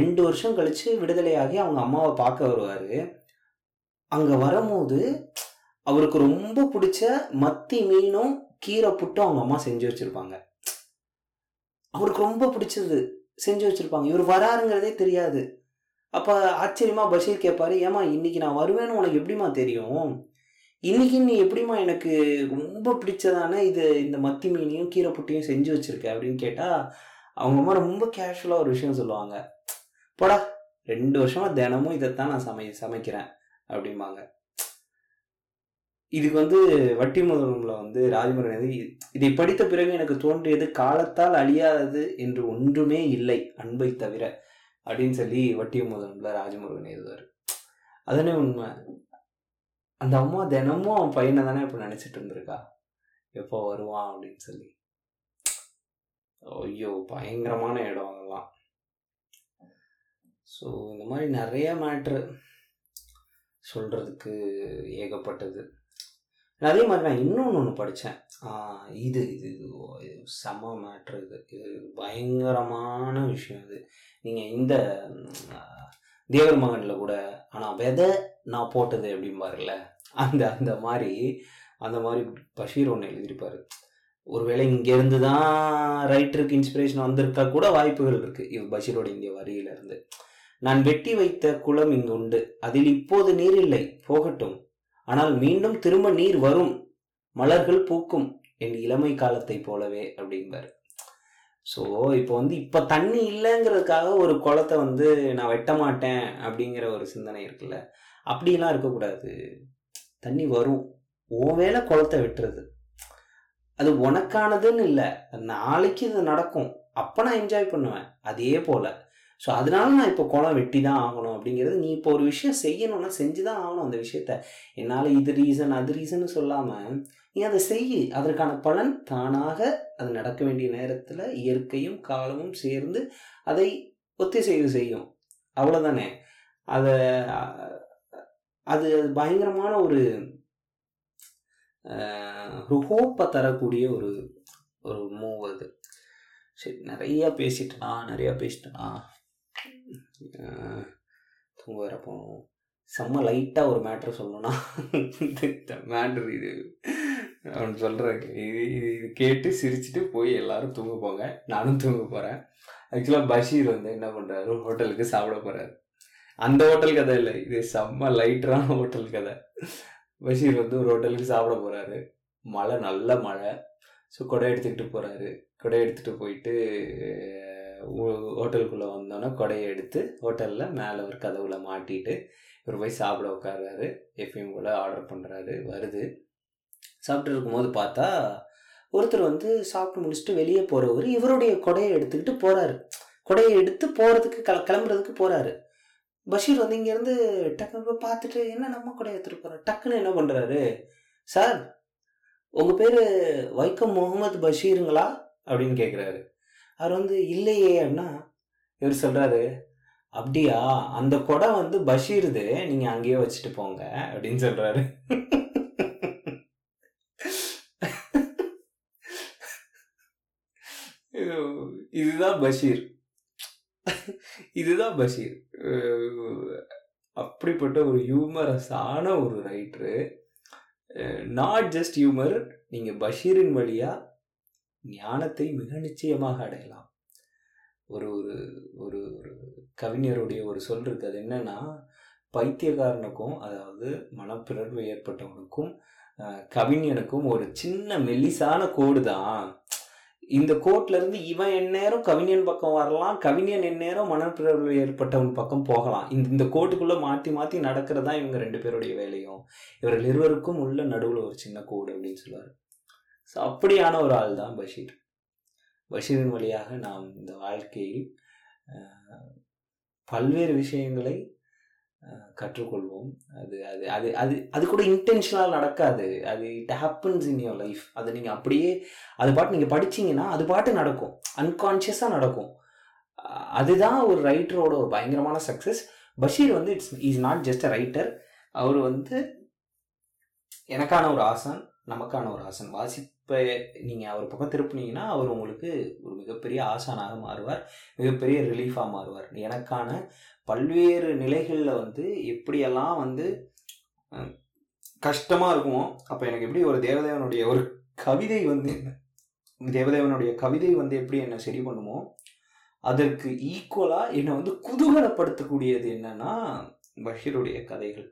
ரெண்டு வருஷம் கழித்து விடுதலையாகி அவங்க அம்மாவை பார்க்க வருவார். அங்கே வரும்போது அவருக்கு ரொம்ப பிடிச்ச மத்தி மீனும் கீரை புட்டும் அவங்க அம்மா செஞ்சு வச்சுருப்பாங்க. அவருக்கு ரொம்ப பிடிச்சது செஞ்சு வச்சுருப்பாங்க. இவர் வராருங்கிறதே தெரியாது. அப்போ ஆச்சரியமாக பஷீர் கேட்பார் ஏமா இன்றைக்கி நான் வருவேன்னு உனக்கு எப்படிம்மா தெரியும்? இன்னைக்கு நீ எப்படிம்மா எனக்கு ரொம்ப பிடிச்சதான இது இந்த மத்தி மீனையும் கீரை புட்டியும் செஞ்சு வச்சுருக்க? அப்படின்னு கேட்டால் அவங்க அம்மா ரொம்ப கேஷுவலாக ஒரு விஷயம் சொல்லுவாங்க. போடா ரெண்டு வருஷமாக தினமும் இதைத்தான் நான் சமை சமைக்கிறேன் அப்படிம்பாங்க. இதுக்கு வந்து வட்டி முதல்ல வந்து ராஜமுறை வந்து இதை படித்த பிறகு எனக்கு தோன்றியது காலத்தால் அழியாதது என்று ஒன்றுமே இல்லை அன்பை தவிர. அப்படின்னு சொல்லி வட்டி முதன்ல ராஜமுருகன் எழுதுவார். அதுனே உண்மை. அந்த அம்மா தினமும் அவன் பையனை தானே இப்போ நினச்சிட்டு இருந்திருக்கா? எப்போ வருவான் அப்படின்னு சொல்லி. ஐயோ பயங்கரமான இடம் அதெல்லாம். ஸோ இந்த மாதிரி நிறைய மேட்ரு சொல்கிறதுக்கு ஏகப்பட்டது. அதே மாதிரி நான் இன்னொன்று ஒன்று படித்தேன் இது இது இது இது செம மேட்ரு இது. இது பயங்கரமான விஷயம் இது. நீங்கள் இந்த தேவர் மகனில் கூட ஆனால் விதை நான் போட்டது அப்படிம்பாருல்ல அந்த அந்த மாதிரி அந்த மாதிரி பஷீர் ஒன்று எழுதியிருப்பார். ஒருவேளை இங்கேருந்து தான் ரைட்டருக்கு இன்ஸ்பிரேஷன் வந்திருக்கா கூட வாய்ப்புகள் இருக்குது இது பஷீரோட இந்திய வரியிலிருந்து. நான் வெட்டி வைத்த குளம் இங்கு உண்டு. அதில் இப்போது நீர் இல்லை. போகட்டும். ஆனால் மீண்டும் திரும்ப நீர் வரும் மலர்கள் பூக்கும் என் இளமை காலத்தை போலவே அப்படிம்பாரு. ஸோ இப்போ வந்து இப்போ தண்ணி இல்லைங்கிறதுக்காக ஒரு குளத்தை வந்து நான் வெட்ட மாட்டேன் அப்படிங்கிற ஒரு சிந்தனை இருக்குல்ல அப்படிலாம் இருக்கக்கூடாது. தண்ணி வரும். ஓ வேலை குளத்தை வெட்டுறது. அது உனக்கானதுன்னு இல்லை நாளைக்கு இது நடக்கும். அப்போ நான் என்ஜாய் பண்ணுவேன். அதே போல். ஸோ அதனால நான் இப்போ குளம் வெட்டி தான் ஆகணும் அப்படிங்கிறது நீ இப்போ ஒரு விஷயம் செய்யணும்னா செஞ்சு தான் ஆகணும் அந்த விஷயத்த. என்னால் இது ரீசன் அது ரீசன் சொல்லாமல் நீ அதை செய் அதற்கான பலன் தானாக அது நடக்க வேண்டிய நேரத்தில் இயற்கையும் காலமும் சேர்ந்து அதை ஒத்திசைவு செய்யும். அவ்வளோதானே அதை அது பயங்கரமான ஒரு ஆஹ், ஹோப்பை தரக்கூடிய ஒரு ஒரு மூவ் அது. சரி நிறையா பேசிட்டேனா நிறையா பேசிட்டேனா? தூங்க வரப்போ செம்ம லைட்டாக ஒரு மேட்ரு சொல்லணும்னா மேட்ரு இது. அவன் சொல்கிறேன் இது இது இது கேட்டு சிரிச்சுட்டு போய் எல்லாரும் தூங்க போங்க. நானும் தூங்க போகிறேன் ஆக்சுவலாக பஷீர் வந்து என்ன பண்ணுறாரு ஒரு ஹோட்டலுக்கு சாப்பிட போகிறாரு அந்த ஹோட்டல் கதை இல்லை. இது செம்ம லைட்டரான ஹோட்டல் கதை. பஷீர் வந்து ஒரு ஹோட்டலுக்கு சாப்பிட போகிறாரு மழை நல்ல மழை. ஸோ கொடை எடுத்துக்கிட்டு போகிறாரு கொடை எடுத்துகிட்டு போயிட்டு ஹோட்டலுக்குள்ளே வந்தோன்னே கொடையை எடுத்து ஹோட்டலில் மேலே ஒரு கதவுல மாட்டிட்டு இவர் போய் சாப்பிட உட்கார்றாரு. எப்பயும் போல் ஆர்டர் பண்ணுறாரு வருது. சாப்பிட்டு இருக்கும்போது பார்த்தா ஒருத்தர் வந்து சாப்பிட்டு முடிச்சுட்டு வெளியே போகிறவர் இவருடைய கொடையை எடுத்துக்கிட்டு போகிறாரு கொடையை எடுத்து போகிறதுக்கு கிள கிளம்புறதுக்கு போகிறாரு பஷீர் வந்து இங்கேருந்து டக்குன்னு பார்த்துட்டு என்ன நம்ம கொடையை எடுத்துகிட்டு போகிறோம் டக்குன்னு என்ன பண்ணுறாரு சார் உங்கள் பேர் வைக்கம் முகமது பஷீருங்களா? அப்படின்னு கேட்குறாரு அவர் வந்து இல்லையே அப்படின்னா இவர் சொல்கிறாரு அப்படியா? அந்த கொடை வந்து பஷீருது. நீங்கள் அங்கேயே வச்சுட்டு போங்க. அப்படின்னு சொல்கிறாரு இதுதான் பஷீர். இதுதான் பஷீர். அப்படிப்பட்ட ஒரு ஹியூமரஸான ஒரு ரைட்ரு நாட் ஜஸ்ட் ஹியூமர் நீங்கள் பஷீரின் வழியாக ஞானத்தை மிக நிச்சயமாக அடையலாம். ஒரு ஒரு ஒரு ஒரு கவிஞருடைய ஒரு சொல் இருக்குது அது என்னென்னா பைத்தியக்காரனுக்கும் அதாவது மனப்பிறழ்வு ஏற்பட்டவனுக்கும் கவிஞனுக்கும் ஒரு சின்ன மெல்லிசான கோடு தான். இந்த கோட்லேருந்து இவன் எந்நேரம் கவிஞன் பக்கம் வரலாம் கவிஞன் எந்நேரம் மனப்பிறழ்வு ஏற்பட்டவன் பக்கம் போகலாம். இந்த இந்த கோட்டுக்குள்ளே மாற்றி மாற்றி நடக்கிறதா இவங்க ரெண்டு பேருடைய வேலையும். இவர்கள் இருவருக்கும் உள்ள நடுவில் ஒரு சின்ன கோடு அப்படின்னு சொல்லுவார். ஸோ அப்படியான ஒரு ஆள் தான் பஷீர். பஷீரின் வழியாக நாம் இந்த வாழ்க்கையில் பல்வேறு விஷயங்களை கற்றுக்கொள்வோம். அது அது அது அது அது கூட இன்டென்ஷனலாக நடக்காது. அது it happens in your life அதை நீங்கள் அப்படியே அது பாட்டு நீங்கள் படிச்சீங்கன்னா அது பாட்டு நடக்கும். அன்கான்ஷியஸாக நடக்கும். அதுதான் ஒரு ரைட்டரோட ஒரு பயங்கரமான சக்ஸஸ் பஷீர் வந்து it's is not just a writer அவர் வந்து எனக்கான ஒரு ஆசான் நமக்கான ஒரு ஆசன். வாசி இப்போ நீங்கள் அவர் பக்கம் திருப்புனீங்கன்னா அவர் உங்களுக்கு ஒரு மிகப்பெரிய ஆசானாக மாறுவார் மிகப்பெரிய ரிலீஃபாக மாறுவார். எனக்கான பல்வேறு நிலைகளில் வந்து எப்படியெல்லாம் வந்து கஷ்டமாக இருக்குமோ அப்போ எனக்கு எப்படி ஒரு தேவதேவனுடைய ஒரு கவிதை வந்து தேவதேவனுடைய கவிதை வந்து எப்படி என்னை சரி பண்ணுமோ அதற்கு ஈக்குவலாக என்னை வந்து குதூகலப்படுத்தக்கூடியது என்னன்னா பஷீருடைய கதைகள்.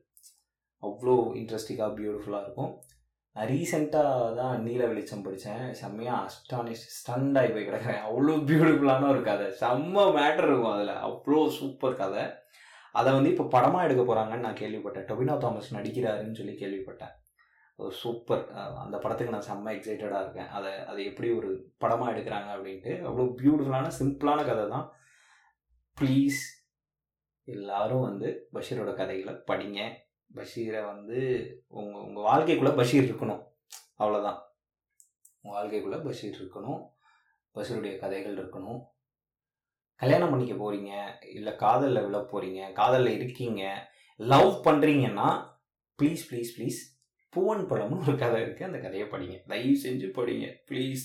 அவ்வளோ இன்ட்ரெஸ்டிங்காக பியூட்டிஃபுல்லாக இருக்கும். ரீசெண்டாக தான் நீல வெளிச்சம் படித்தேன் செம்மையாக அஸ்டானிஷ் ஸ்டண்ட் ஆகி போய் கிடக்கிறேன். அவ்வளோ பியூட்டிஃபுல்லான ஒரு கதை. செம்ம மேட்டர் இருக்கும் அதில். அவ்வளோ சூப்பர் கதை. அதை வந்து இப்போ படமாக எடுக்க போகிறாங்கன்னு நான் கேள்விப்பட்டேன். டொபினோ தாமஸ் நடிக்கிறாருன்னு சொல்லி கேள்விப்பட்டேன். ஒரு சூப்பர் அந்த படத்துக்கு நான் செம்ம எக்ஸைட்டடாக இருக்கேன். அதை அதை எப்படி ஒரு படமாக எடுக்கிறாங்க அப்படின்ட்டு. அவ்வளோ பியூட்டிஃபுல்லான சிம்பிளான கதை தான். ப்ளீஸ் எல்லாரும் வந்து பஷீரோட கதைகளை படிங்க. பஷீரை வந்து உங்கள் உங்கள் வாழ்க்கைக்குள்ளே பஷீர் இருக்கணும். அவ்வளோதான் உங்கள் வாழ்க்கைக்குள்ளே பஷீர் இருக்கணும். பஷீருடைய கதைகள் இருக்கணும். கல்யாணம் பண்ணிக்க போகிறீங்க இல்லை காதலில் விழ போகிறீங்க காதலில் இருக்கீங்க லவ் பண்ணுறீங்கன்னா ப்ளீஸ் ப்ளீஸ் ப்ளீஸ் பூவன் பழம்னு ஒரு கதை இருக்குது அந்த கதையை படிங்க. தயவு செஞ்சு படிங்க ப்ளீஸ்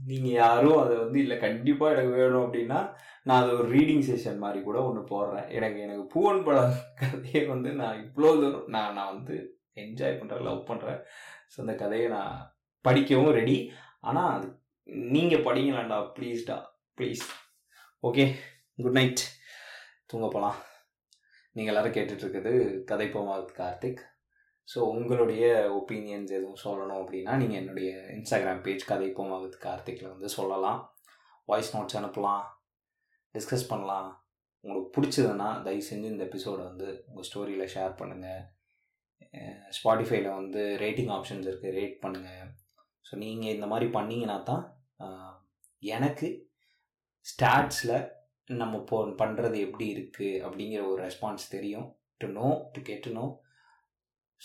நீங்கள் யாரும் அதை வந்து இல்லை கண்டிப்பாக எனக்கு வேணும் அப்படின்னா நான் அது ஒரு ரீடிங் செஷன் மாதிரி கூட ஒன்று போடுறேன். எனக்கு எனக்கு பூவன் பழம் கதையை வந்து நான் இவ்வளோ தூரம் நான் நான் வந்து என்ஜாய் பண்ணுறேன் லவ் பண்ணுறேன் ஸோ அந்த கதையை நான் படிக்கவும் ரெடி ஆனால் அது நீங்கள் படிங்களாண்டா ப்ளீஸ்டா ப்ளீஸ் ஓகே குட் நைட் தூங்க போகலாம் நீங்கள் எல்லாரும் கேட்டுட்ருக்குது கதை போமா கார்த்திக்? ஸோ உங்களுடைய ஒப்பீனியன்ஸ் எதுவும் சொல்லணும் அப்படின்னா நீங்கள் என்னுடைய இன்ஸ்டாகிராம் பேஜ் கதை போமா வித் கார்த்திக்கில் வந்து சொல்லலாம். வாய்ஸ் நோட்ஸ் அனுப்பலாம். டிஸ்கஸ் பண்ணலாம். உங்களுக்கு பிடிச்சதுன்னா தயவு செஞ்சு இந்த எபிசோடை வந்து உங்கள் ஸ்டோரியில் ஷேர் பண்ணுங்கள் ஸ்பாட்டிஃபைல வந்து ரேட்டிங் ஆப்ஷன்ஸ் இருக்குது ரேட் பண்ணுங்கள் ஸோ நீங்கள் இந்த மாதிரி பண்ணீங்கன்னா தான் எனக்கு ஸ்டாட்ஸில் நம்ம போ பண்ணுறது எப்படி இருக்குது அப்படிங்கிற ஒரு ரெஸ்பான்ஸ் தெரியும். To know to get to know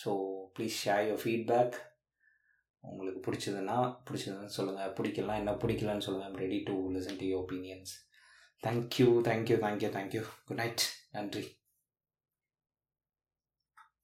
so please share your feedback உங்களுக்கு பிடிச்சதுன்னா பிடிச்சதுன்னு சொல்லுங்கள் பிடிக்கலாம் என்ன பிடிக்கலன்னு சொல்லுங்கள் I'm ready to listen to your opinions thank you thank you thank you thank you good night நன்றி.